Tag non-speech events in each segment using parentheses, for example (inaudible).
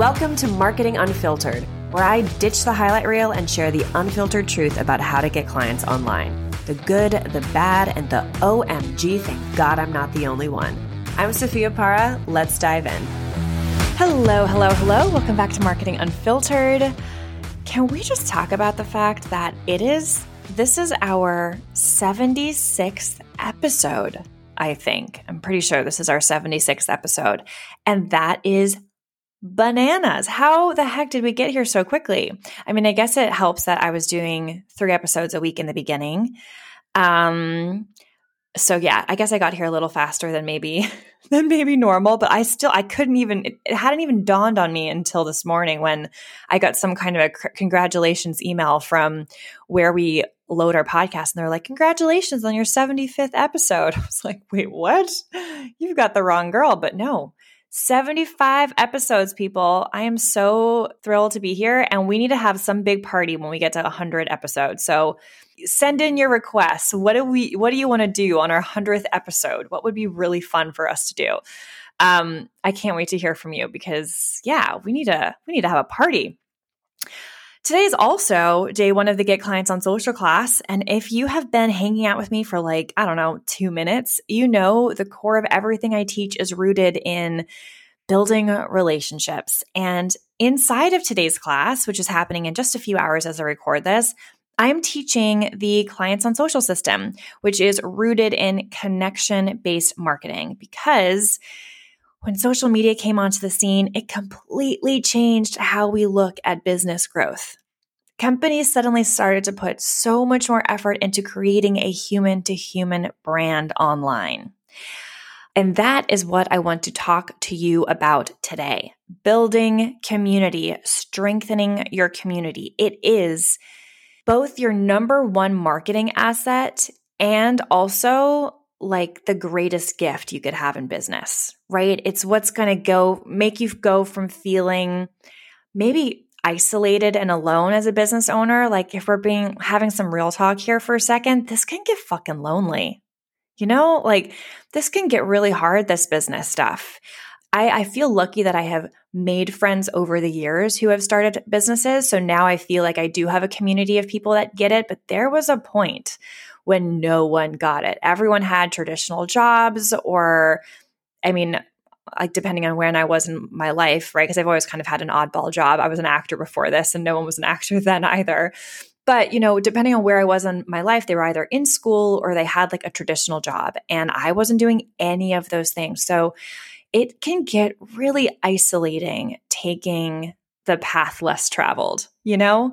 Welcome to Marketing Unfiltered, where I ditch the highlight reel and share the unfiltered truth about how to get clients online. The good, the bad, and the OMG, thank God I'm not the only one. I'm Sophia Para. Let's dive in. Hello, hello, hello. Welcome back to Marketing Unfiltered. Can we just talk about the fact that it is, this is our 76th episode, I think. I'm pretty sure this is our 76th episode. And that is bananas. How the heck did we get here so quickly? I mean, I guess it helps that I was doing three episodes a week in the beginning. Um, so yeah, I guess I got here a little faster than maybe (laughs) than maybe normal, but I still I couldn't even it, it hadn't even dawned on me until this morning when I got some kind of a congratulations email from where we load our podcast and they're like congratulations on your 75th episode. (laughs) I was like, "Wait, what? You've got the wrong girl." But no. 75 episodes, people. I am so thrilled to be here, and we need to have some big party when we get to 100 episodes. So send in your requests. What do we? What do you want to do on our 100th episode? What would be really fun for us to do? Um, I can't wait to hear from you because yeah, we need to we need to have a party. Today is also day one of the Get Clients on Social class. And if you have been hanging out with me for like, I don't know, two minutes, you know the core of everything I teach is rooted in building relationships. And inside of today's class, which is happening in just a few hours as I record this, I'm teaching the Clients on Social system, which is rooted in connection based marketing because when social media came onto the scene, it completely changed how we look at business growth. Companies suddenly started to put so much more effort into creating a human to human brand online. And that is what I want to talk to you about today building community, strengthening your community. It is both your number one marketing asset and also like the greatest gift you could have in business, right? It's what's going to go make you go from feeling maybe isolated and alone as a business owner. Like if we're being having some real talk here for a second, this can get fucking lonely. You know, like this can get really hard, this business stuff. I, I feel lucky that I have made friends over the years who have started businesses. So now I feel like I do have a community of people that get it. But there was a point when no one got it. Everyone had traditional jobs, or, I mean, like depending on when I was in my life, right? Because I've always kind of had an oddball job. I was an actor before this, and no one was an actor (laughs) then either. But, you know, depending on where I was in my life, they were either in school or they had like a traditional job. And I wasn't doing any of those things. So it can get really isolating taking the path less traveled, you know?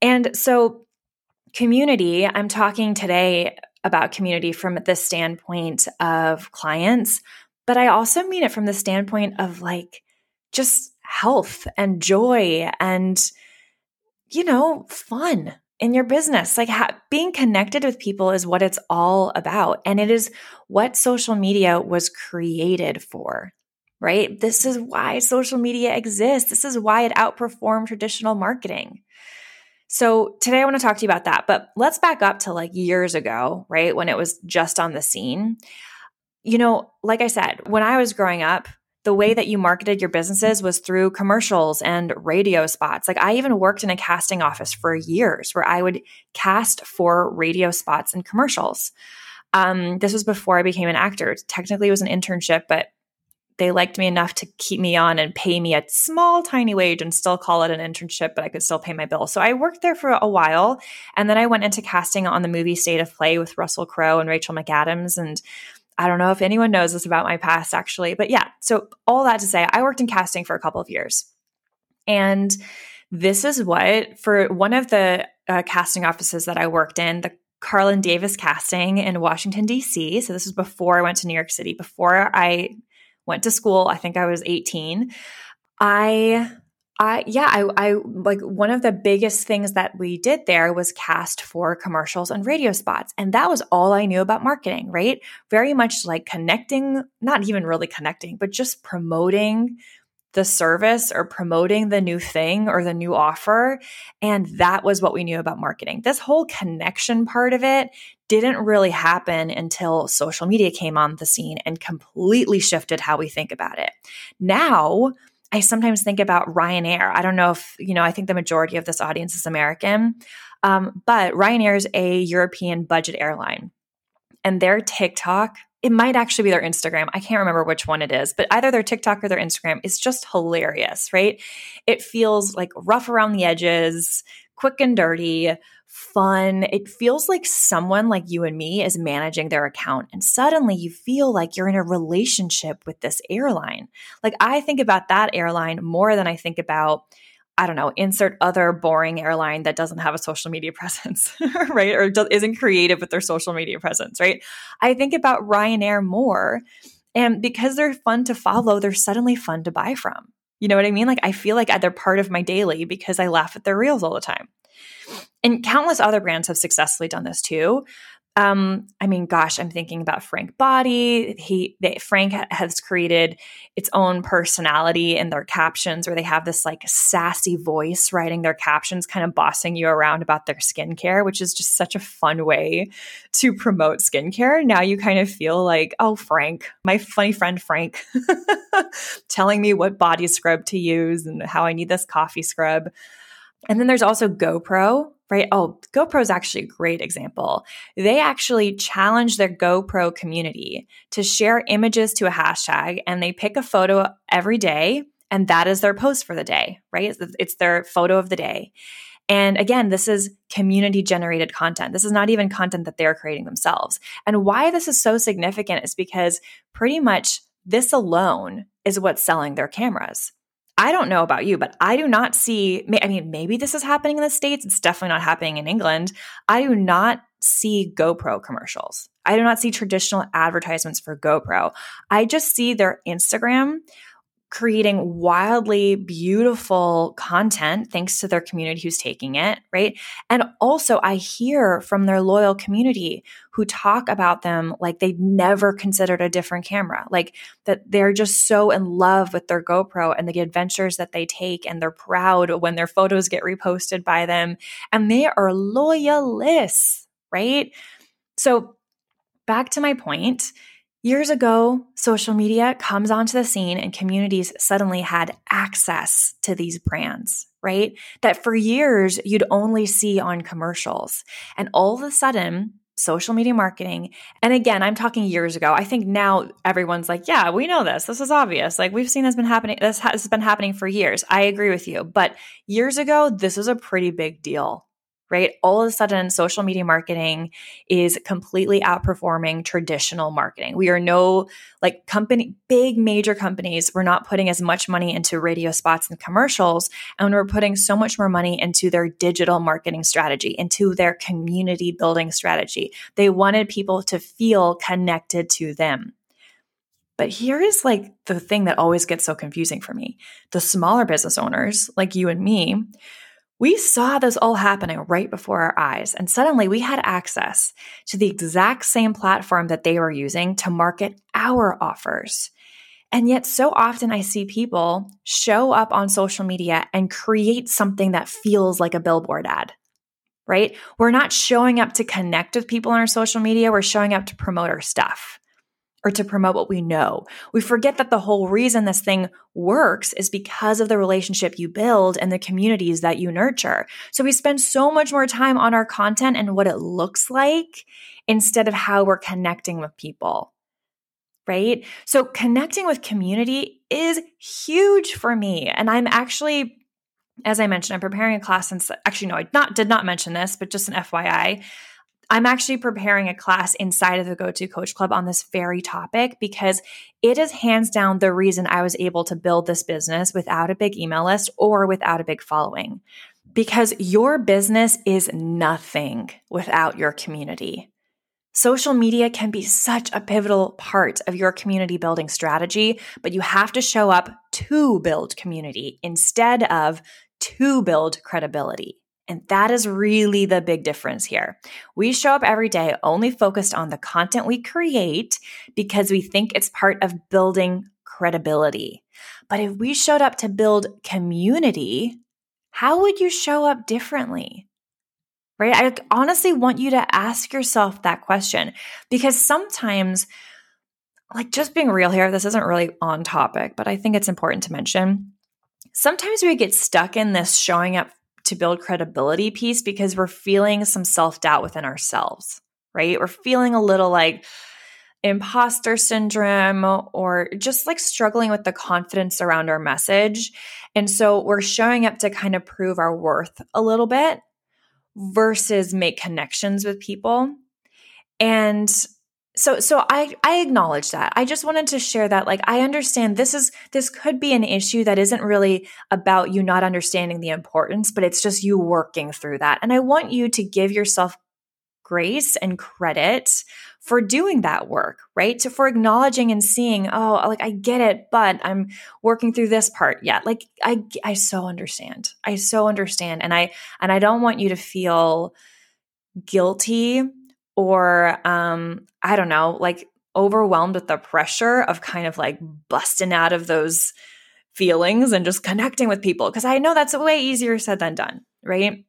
And so community, I'm talking today about community from the standpoint of clients, but I also mean it from the standpoint of like just health and joy and, you know, fun in your business. Like ha- being connected with people is what it's all about. And it is what social media was created for, right? This is why social media exists. This is why it outperformed traditional marketing. So today I want to talk to you about that, but let's back up to like years ago, right? When it was just on the scene. You know, like I said, when I was growing up, the way that you marketed your businesses was through commercials and radio spots. Like I even worked in a casting office for years where I would cast for radio spots and commercials. Um, this was before I became an actor. Technically, it was an internship, but they liked me enough to keep me on and pay me a small, tiny wage and still call it an internship, but I could still pay my bills. So I worked there for a while. And then I went into casting on the movie State of Play with Russell Crowe and Rachel McAdams. And I don't know if anyone knows this about my past, actually. But yeah, so all that to say, I worked in casting for a couple of years. And this is what, for one of the uh, casting offices that I worked in, the Carlin Davis casting in Washington, D.C. So this was before I went to New York City, before I went to school. I think I was 18. I I yeah, I I like one of the biggest things that we did there was cast for commercials and radio spots. And that was all I knew about marketing, right? Very much like connecting, not even really connecting, but just promoting the service or promoting the new thing or the new offer. And that was what we knew about marketing. This whole connection part of it didn't really happen until social media came on the scene and completely shifted how we think about it. Now, I sometimes think about Ryanair. I don't know if, you know, I think the majority of this audience is American, um, but Ryanair is a European budget airline. And their TikTok, it might actually be their Instagram. I can't remember which one it is, but either their TikTok or their Instagram is just hilarious, right? It feels like rough around the edges, quick and dirty, fun. It feels like someone like you and me is managing their account. And suddenly you feel like you're in a relationship with this airline. Like I think about that airline more than I think about, I don't know, insert other boring airline that doesn't have a social media (laughs) presence, right? Or isn't creative with their social media presence, right? I think about Ryanair more. And because they're fun to follow, they're suddenly fun to buy from. You know what I mean? Like I feel like they're part of my daily because I laugh at their reels all the time. And countless other brands have successfully done this too. Um, I mean, gosh, I'm thinking about Frank Body. He, they, Frank has created its own personality in their captions, where they have this like sassy voice writing their captions, kind of bossing you around about their skincare, which is just such a fun way to promote skincare. Now you kind of feel like, oh, Frank, my funny friend Frank, (laughs) telling me what body scrub to use and how I need this coffee scrub. And then there's also GoPro, right? Oh, GoPro is actually a great example. They actually challenge their GoPro community to share images to a hashtag and they pick a photo every day and that is their post for the day, right? It's their photo of the day. And again, this is community generated content. This is not even content that they're creating themselves. And why this is so significant is because pretty much this alone is what's selling their cameras. I don't know about you, but I do not see, I mean, maybe this is happening in the States. It's definitely not happening in England. I do not see GoPro commercials. I do not see traditional advertisements for GoPro. I just see their Instagram creating wildly beautiful content thanks to their community who's taking it, right? And also, I hear from their loyal community who talk about them like they never considered a different camera, like that they're just so in love with their GoPro and the adventures that they take, and they're proud when their photos get reposted by them, and they are loyalists, right? So, back to my point Years ago, social media comes onto the scene and communities suddenly had access to these brands, right? That for years you'd only see on commercials. And all of a sudden, social media marketing. And again, I'm talking years ago. I think now everyone's like, yeah, we know this. This is obvious. Like we've seen this been happening. This has been happening for years. I agree with you. But years ago, this was a pretty big deal right? All of a sudden, social media marketing is completely outperforming traditional marketing. We are no like company, big major companies, we're not putting as much money into radio spots and commercials. And we're putting so much more money into their digital marketing strategy, into their community building strategy. They wanted people to feel connected to them. But here is like the thing that always gets so confusing for me. The smaller business owners, like you and me, we saw this all happening right before our eyes, and suddenly we had access to the exact same platform that they were using to market our offers. And yet, so often I see people show up on social media and create something that feels like a billboard ad, right? We're not showing up to connect with people on our social media, we're showing up to promote our stuff or to promote what we know. We forget that the whole reason this thing works is because of the relationship you build and the communities that you nurture. So we spend so much more time on our content and what it looks like instead of how we're connecting with people. Right? So connecting with community is huge for me. And I'm actually as I mentioned, I'm preparing a class since actually no, I not did not mention this, but just an FYI. I'm actually preparing a class inside of the Go To Coach Club on this very topic because it is hands down the reason I was able to build this business without a big email list or without a big following. Because your business is nothing without your community. Social media can be such a pivotal part of your community building strategy, but you have to show up to build community instead of to build credibility. And that is really the big difference here. We show up every day only focused on the content we create because we think it's part of building credibility. But if we showed up to build community, how would you show up differently? Right? I honestly want you to ask yourself that question because sometimes, like just being real here, this isn't really on topic, but I think it's important to mention sometimes we get stuck in this showing up to build credibility piece because we're feeling some self doubt within ourselves, right? We're feeling a little like imposter syndrome or just like struggling with the confidence around our message. And so we're showing up to kind of prove our worth a little bit versus make connections with people. And so so I I acknowledge that. I just wanted to share that like I understand this is this could be an issue that isn't really about you not understanding the importance, but it's just you working through that. And I want you to give yourself grace and credit for doing that work, right? So for acknowledging and seeing, oh, like I get it, but I'm working through this part yet. Like I I so understand. I so understand and I and I don't want you to feel guilty or um i don't know like overwhelmed with the pressure of kind of like busting out of those feelings and just connecting with people because i know that's way easier said than done right?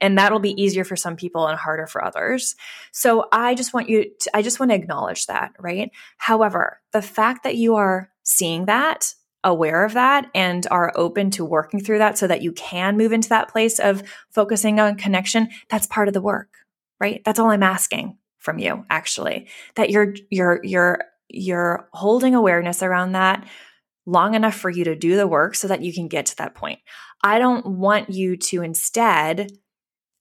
And that'll be easier for some people and harder for others. So i just want you to, i just want to acknowledge that right? However the fact that you are seeing that aware of that and are open to working through that so that you can move into that place of focusing on connection that's part of the work right? That's all I'm asking from you actually. That you're you're you're you're holding awareness around that long enough for you to do the work so that you can get to that point. I don't want you to instead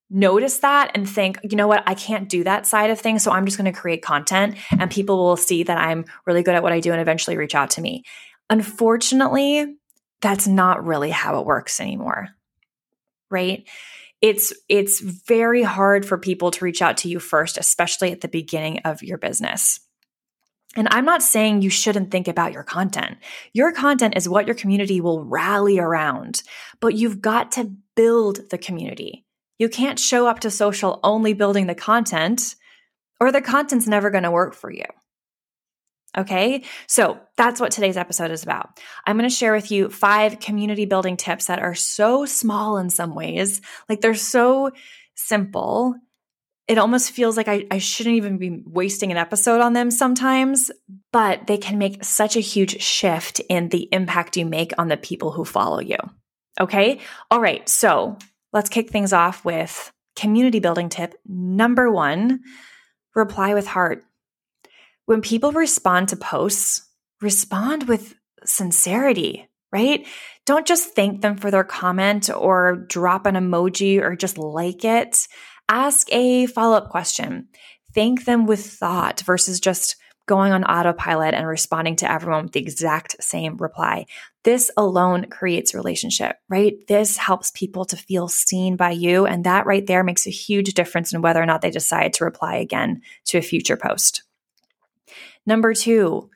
notice that and think, you know what, I can't do that side of things. So I'm just going to create content and people will see that I'm really good at what I do and eventually reach out to me. Unfortunately, that's not really how it works anymore. Right? It's it's very hard for people to reach out to you first especially at the beginning of your business and I'm not saying you shouldn't think about your content. Your content is what your community will rally around, but you've got to build the community. You can't show up to social only building the content, or the content's never going to work for you. Okay. So that's what today's episode is about. I'm going to share with you five community building tips that are so small in some ways. Like they're so simple. It almost feels like I, I shouldn't even be wasting an episode on them sometimes, but they can make such a huge shift in the impact you make on the people who follow you. Okay. All right. So let's kick things off with community building tip number one reply with heart when people respond to posts, respond with sincerity, right? Don't just thank them for their comment or drop an emoji or just like it. Ask a follow up question. Thank them with thought versus just going on autopilot and responding to everyone with the exact same reply. This alone creates relationship, right? This helps people to feel seen by you. And that right there makes a huge difference in whether or not they decide to reply again to a future post. Number two,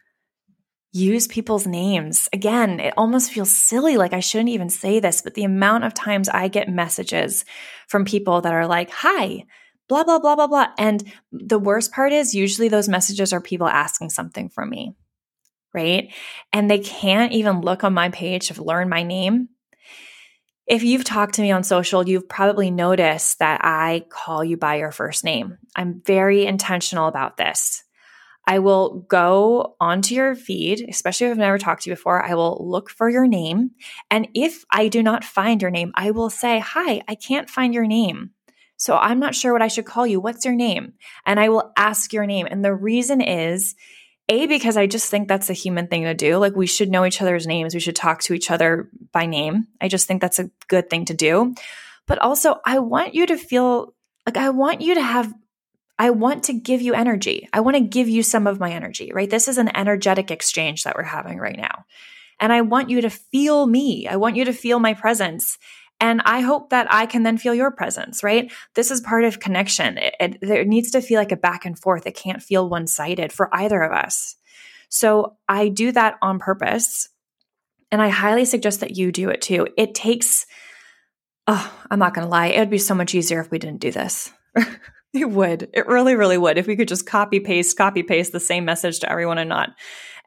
use people's names. Again, it almost feels silly, like I shouldn't even say this, but the amount of times I get messages from people that are like, hi, blah, blah, blah, blah, blah. And the worst part is usually those messages are people asking something from me, right? And they can't even look on my page to learn my name. If you've talked to me on social, you've probably noticed that I call you by your first name. I'm very intentional about this. I will go onto your feed, especially if I've never talked to you before. I will look for your name. And if I do not find your name, I will say, Hi, I can't find your name. So I'm not sure what I should call you. What's your name? And I will ask your name. And the reason is, a, because I just think that's a human thing to do. Like we should know each other's names. We should talk to each other by name. I just think that's a good thing to do. But also, I want you to feel like I want you to have I want to give you energy. I want to give you some of my energy, right? This is an energetic exchange that we're having right now. And I want you to feel me. I want you to feel my presence. And I hope that I can then feel your presence, right? This is part of connection. It, it, needs to feel like a back and forth. It can't feel one sided for either of us. So I do that on purpose. And I highly suggest that you do it too. It takes, oh, I'm not going to lie, it would be so much easier if we didn't do this. (laughs) It would. It really, really would. If we could just copy paste, copy paste the same message to everyone and not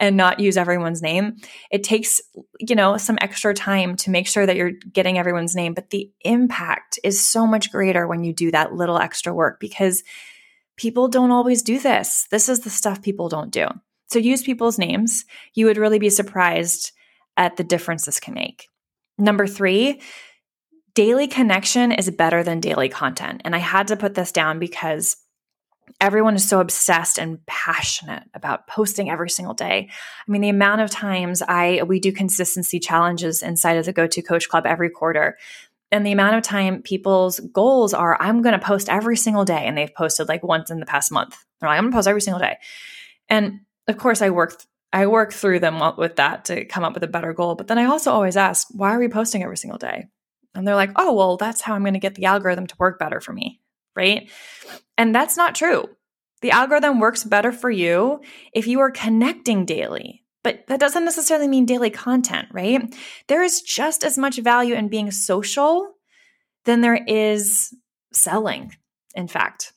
and not use everyone's name. It takes, you know, some extra time to make sure that you're getting everyone's name, but the impact is so much greater when you do that little extra work because people don't always do this. This is the stuff people don't do. So use people's names. You would really be surprised at the difference this can make. Number three, daily connection is better than daily content. And I had to put this down because everyone is so obsessed and passionate about posting every single day. I mean, the amount of times I we do consistency challenges inside of the Go To Coach Club every quarter. And the amount of time people's goals are, I'm going to post every single day. And they've posted like once in the past month. They're like, I'm going to post every single day. And of course, I work I work through them with that to come up with a better goal. But then I also always ask, why are we posting every single day? And they're like, oh, well, that's how I'm going to get the algorithm to work better for me. Right. And that's not true. The algorithm works better for you if you are connecting daily. But that doesn't necessarily mean daily content, right? There is just as much value in being social than there is selling, in fact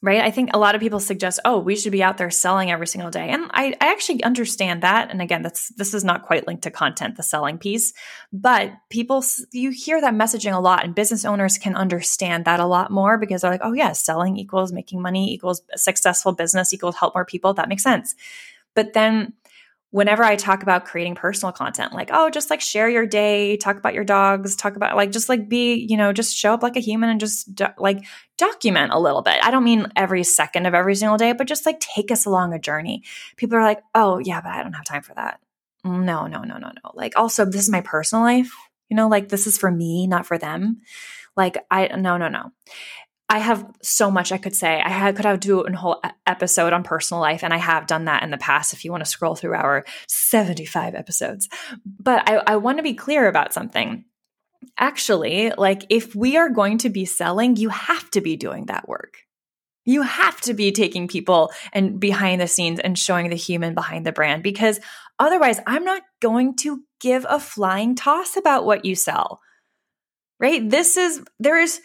right? I think a lot of people suggest, oh, we should be out there selling every single day. And I, I, actually understand that. And again, that's this is not quite linked to content, the selling piece, but people you hear that messaging a lot and business owners can understand that a lot more because they're like, oh yeah, selling equals making money equals successful business equals help more people. That makes sense. But then whenever I talk about creating personal content, like, oh, just like share your day, talk about your dogs, talk about like, just like be, you know, just show up like a human and just like document a little bit. I don't mean every second of every single day, but just like take us along a journey. People are like, oh, yeah, but I don't have time for that. No, no, no, no, no. Like, also, this is my personal life, you know, like this is for me, not for them. Like, I, no, no, no. I have so much I could say. I could have do a whole episode on personal life, and I have done that in the past. If you want to scroll through our seventy-five episodes, but I, I want to be clear about something. Actually, like if we are going to be selling, you have to be doing that work. You have to be taking people and behind the scenes and showing the human behind the brand because otherwise, I'm not going to give a flying toss about what you sell. Right? This is there is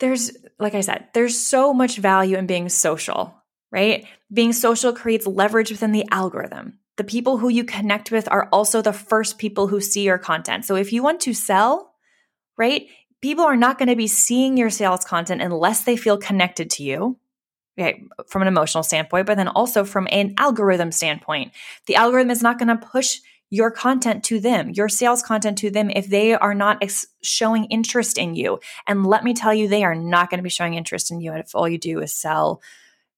there's, like I said, there's so much value in being social, right? Being social creates leverage within the algorithm. The people who you connect with are also the first people who see your content. So if you want to sell, right, people are not going to be seeing your sales content unless they feel connected to you. From an emotional standpoint, but then also from an algorithm standpoint. The algorithm is not going to push your content to them, your sales content to them if they are not ex- showing interest in you. And let me tell you, they are not going to be showing interest in you if all you do is sell,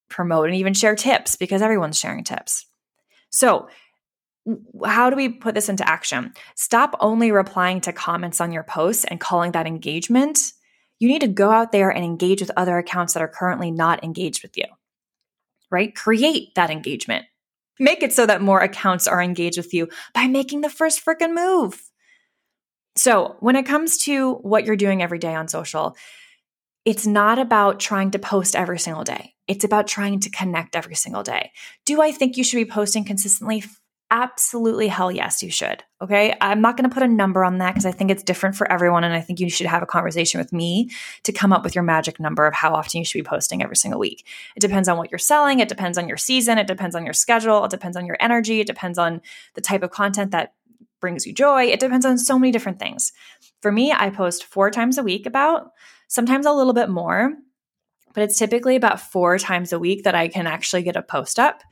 promote, and even share tips because everyone's sharing tips. So, how do we put this into action? Stop only replying to comments on your posts and calling that engagement. You need to go out there and engage with other accounts that are currently not engaged with you, right? Create that engagement. Make it so that more accounts are engaged with you by making the first freaking move. So, when it comes to what you're doing every day on social, it's not about trying to post every single day. It's about trying to connect every single day. Do I think you should be posting consistently? Absolutely, hell yes, you should. Okay. I'm not going to put a number on that because I think it's different for everyone. And I think you should have a conversation with me to come up with your magic number of how often you should be posting every single week. It depends on what you're selling. It depends on your season. It depends on your schedule. It depends on your energy. It depends on the type of content that brings you joy. It depends on so many different things. For me, I post four times a week, about sometimes a little bit more, but it's typically about four times a week that I can actually get a post up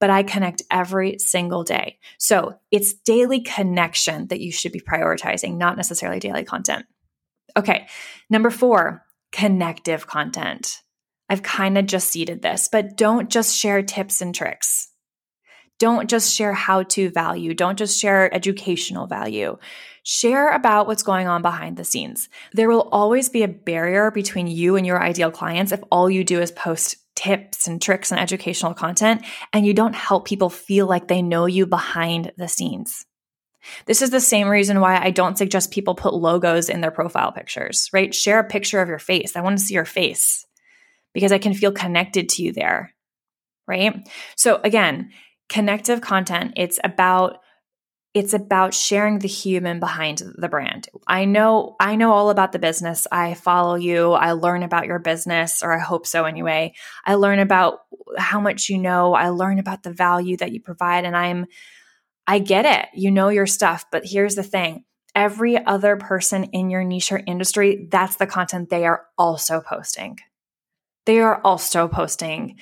but I connect every single day. So it's daily connection that you should be prioritizing, not necessarily daily content. Okay, number four, connective content. I've kind of just seeded this, but don't just share tips and tricks. Don't just share how to value. Don't just share educational value. Share about what's going on behind the scenes. There will always be a barrier between you and your ideal clients if all you do is post tips and tricks and educational content, and you don't help people feel like they know you behind the scenes. This is the same reason why I don't suggest people put logos in their profile pictures, right? Share a picture of your face. I want to see your face because I can feel connected to you there, right? So, again, connective content, it's about it's about sharing the human behind the brand. I know I know all about the business. I follow you. I learn about your business or I hope so anyway. I learn about how much you know. I learn about the value that you provide and I'm I get it. You know your stuff, but here's the thing. Every other person in your niche or industry, that's the content they are also posting. They are also posting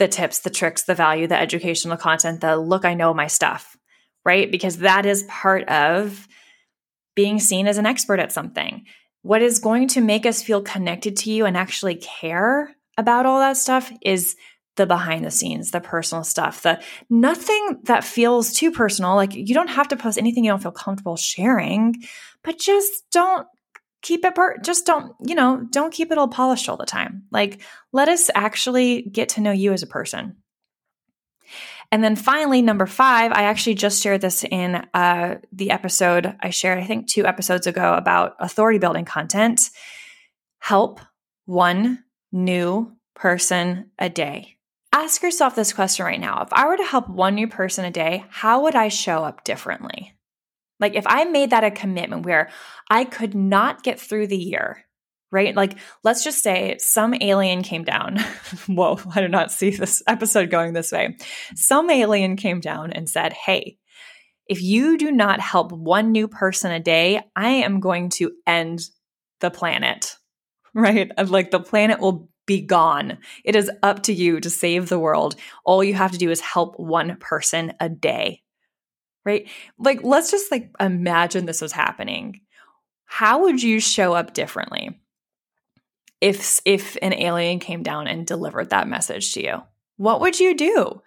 the tips, the tricks, the value, the educational content, the look, I know my stuff right? Because that is part of being seen as an expert at something. What is going to make us feel connected to you and actually care about all that stuff is the behind the scenes, the personal stuff, the nothing that feels too personal. Like you don't have to post anything you don't feel comfortable sharing, but just don't keep it just don't you know don't keep it all polished all the time. Like let us actually get to know you as a person. And then finally number five i actually just shared this in uh, the episode i shared i think two episodes ago about authority building content. Help one new person a day. Ask yourself this question right now. If i were to help one new person a day how would i show up differently like if I made that a commitment where I could not get through the year, right? Like let's just say some alien came down. (laughs) Whoa, I did not see this episode going this way. Some alien came down and said, Hey, if you do not help one new person a day, I am going to end the planet, (laughs) right? Like the planet will be gone. It is up to you to save the world. All you have to do is help one person a day right? Like, let's just like imagine this was happening. How would you show up differently if if an alien came down and delivered that message to you? What would you do?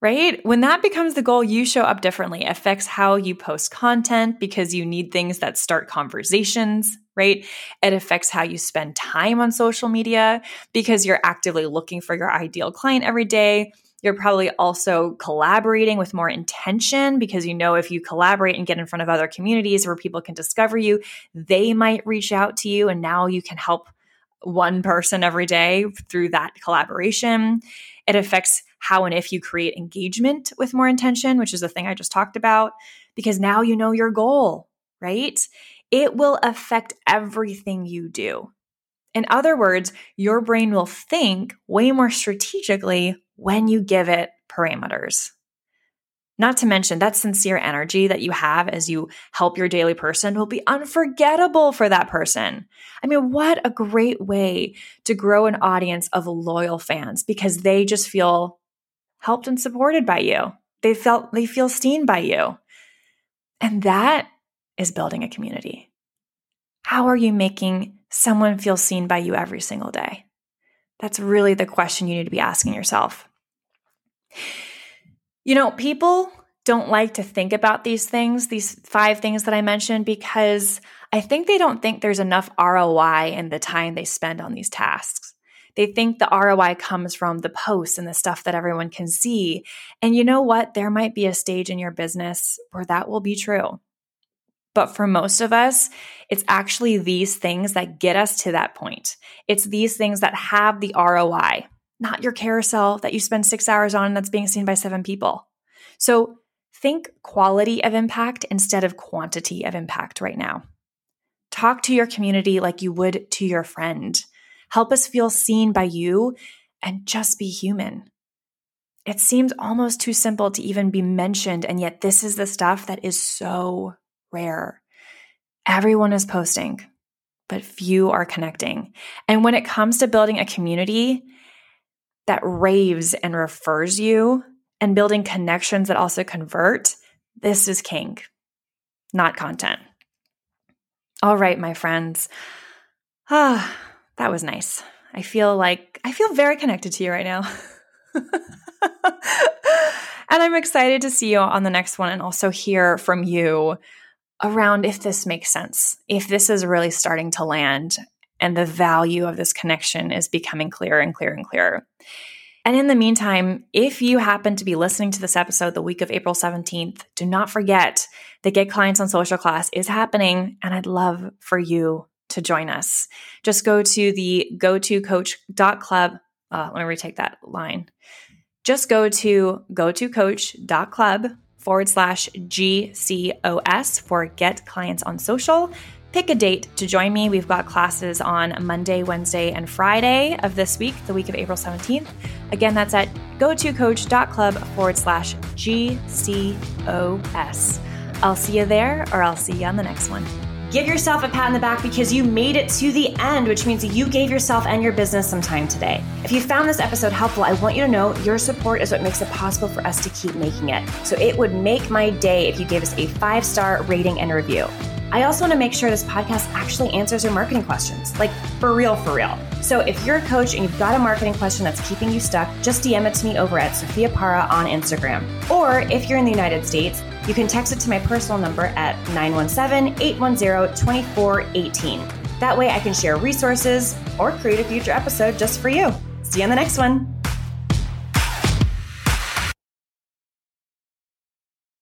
Right? When that becomes the goal, you show up differently. It affects how you post content because you need things that start conversations, right? It affects how you spend time on social media because you're actively looking for your ideal client every day you're probably also collaborating with more intention because you know if you collaborate and get in front of other communities where people can discover you, they might reach out to you and now you can help one person every day through that collaboration. It affects how and if you create engagement with more intention, which is the thing I just talked about, because now you know your goal, right? It will affect everything you do. In other words, your brain will think way more strategically when you give it parameters. Not to mention that sincere energy that you have as you help your daily person will be unforgettable for that person. I mean, what a great way to grow an audience of loyal fans because they just feel helped and supported by you. They felt they feel seen by you. And that is building a community. How are you making someone feel seen by you every single day? That's really the question you need to be asking yourself. You know, people don't like to think about these things, these five things that I mentioned, because I think they don't think there's enough ROI in the time they spend on these tasks. They think the ROI comes from the posts and the stuff that everyone can see. And you know what? There might be a stage in your business where that will be true. But for most of us, it's actually these things that get us to that point. It's these things that have the ROI, not your carousel that you spend six hours on and that's being seen by seven people. So think quality of impact instead of quantity of impact right now. Talk to your community like you would to your friend. Help us feel seen by you and just be human. It seems almost too simple to even be mentioned, and yet this is the stuff that is so rare. Everyone is posting, but few are connecting. And when it comes to building a community that raves and refers you and building connections that also convert, this is king, not content. All right, my friends. Ah, that was nice. I feel like I feel very connected to you right now. (laughs) and I'm excited to see you on the next one and also hear from you around if this makes sense, if this is really starting to land and the value of this connection is becoming clearer and clearer and clearer. And in the meantime, if you happen to be listening to this episode the week of April 17th, do not forget the Get Clients on Social class is happening, and I'd love for you to join us. Just go to the go to coach.club. Uh, let me retake that line. Just go to go to coach.club forward slash GCOS for Get Clients on Social. Pick a date to join me. We've got classes on Monday, Wednesday, and Friday of this week, the week of April 17th. Again, that's at gotocoach.club forward slash GCOS. I'll see you there, or I'll see you on the next one. Give yourself a pat on the back because you made it to the end, which means you gave yourself and your business some time today. If you found this episode helpful, I want you to know your support is what makes it possible for us to keep making it. So it would make my day if you gave us a five star rating and review. I also want to make sure this podcast actually answers your marketing questions, like for real, for real. So if you're a coach and you've got a marketing question that's keeping you stuck, just DM it to me over at Sophia Para on Instagram. Or if you're in the United States, you can text it to my personal number at 917 810 2418. That way I can share resources or create a future episode just for you. See you on the next one.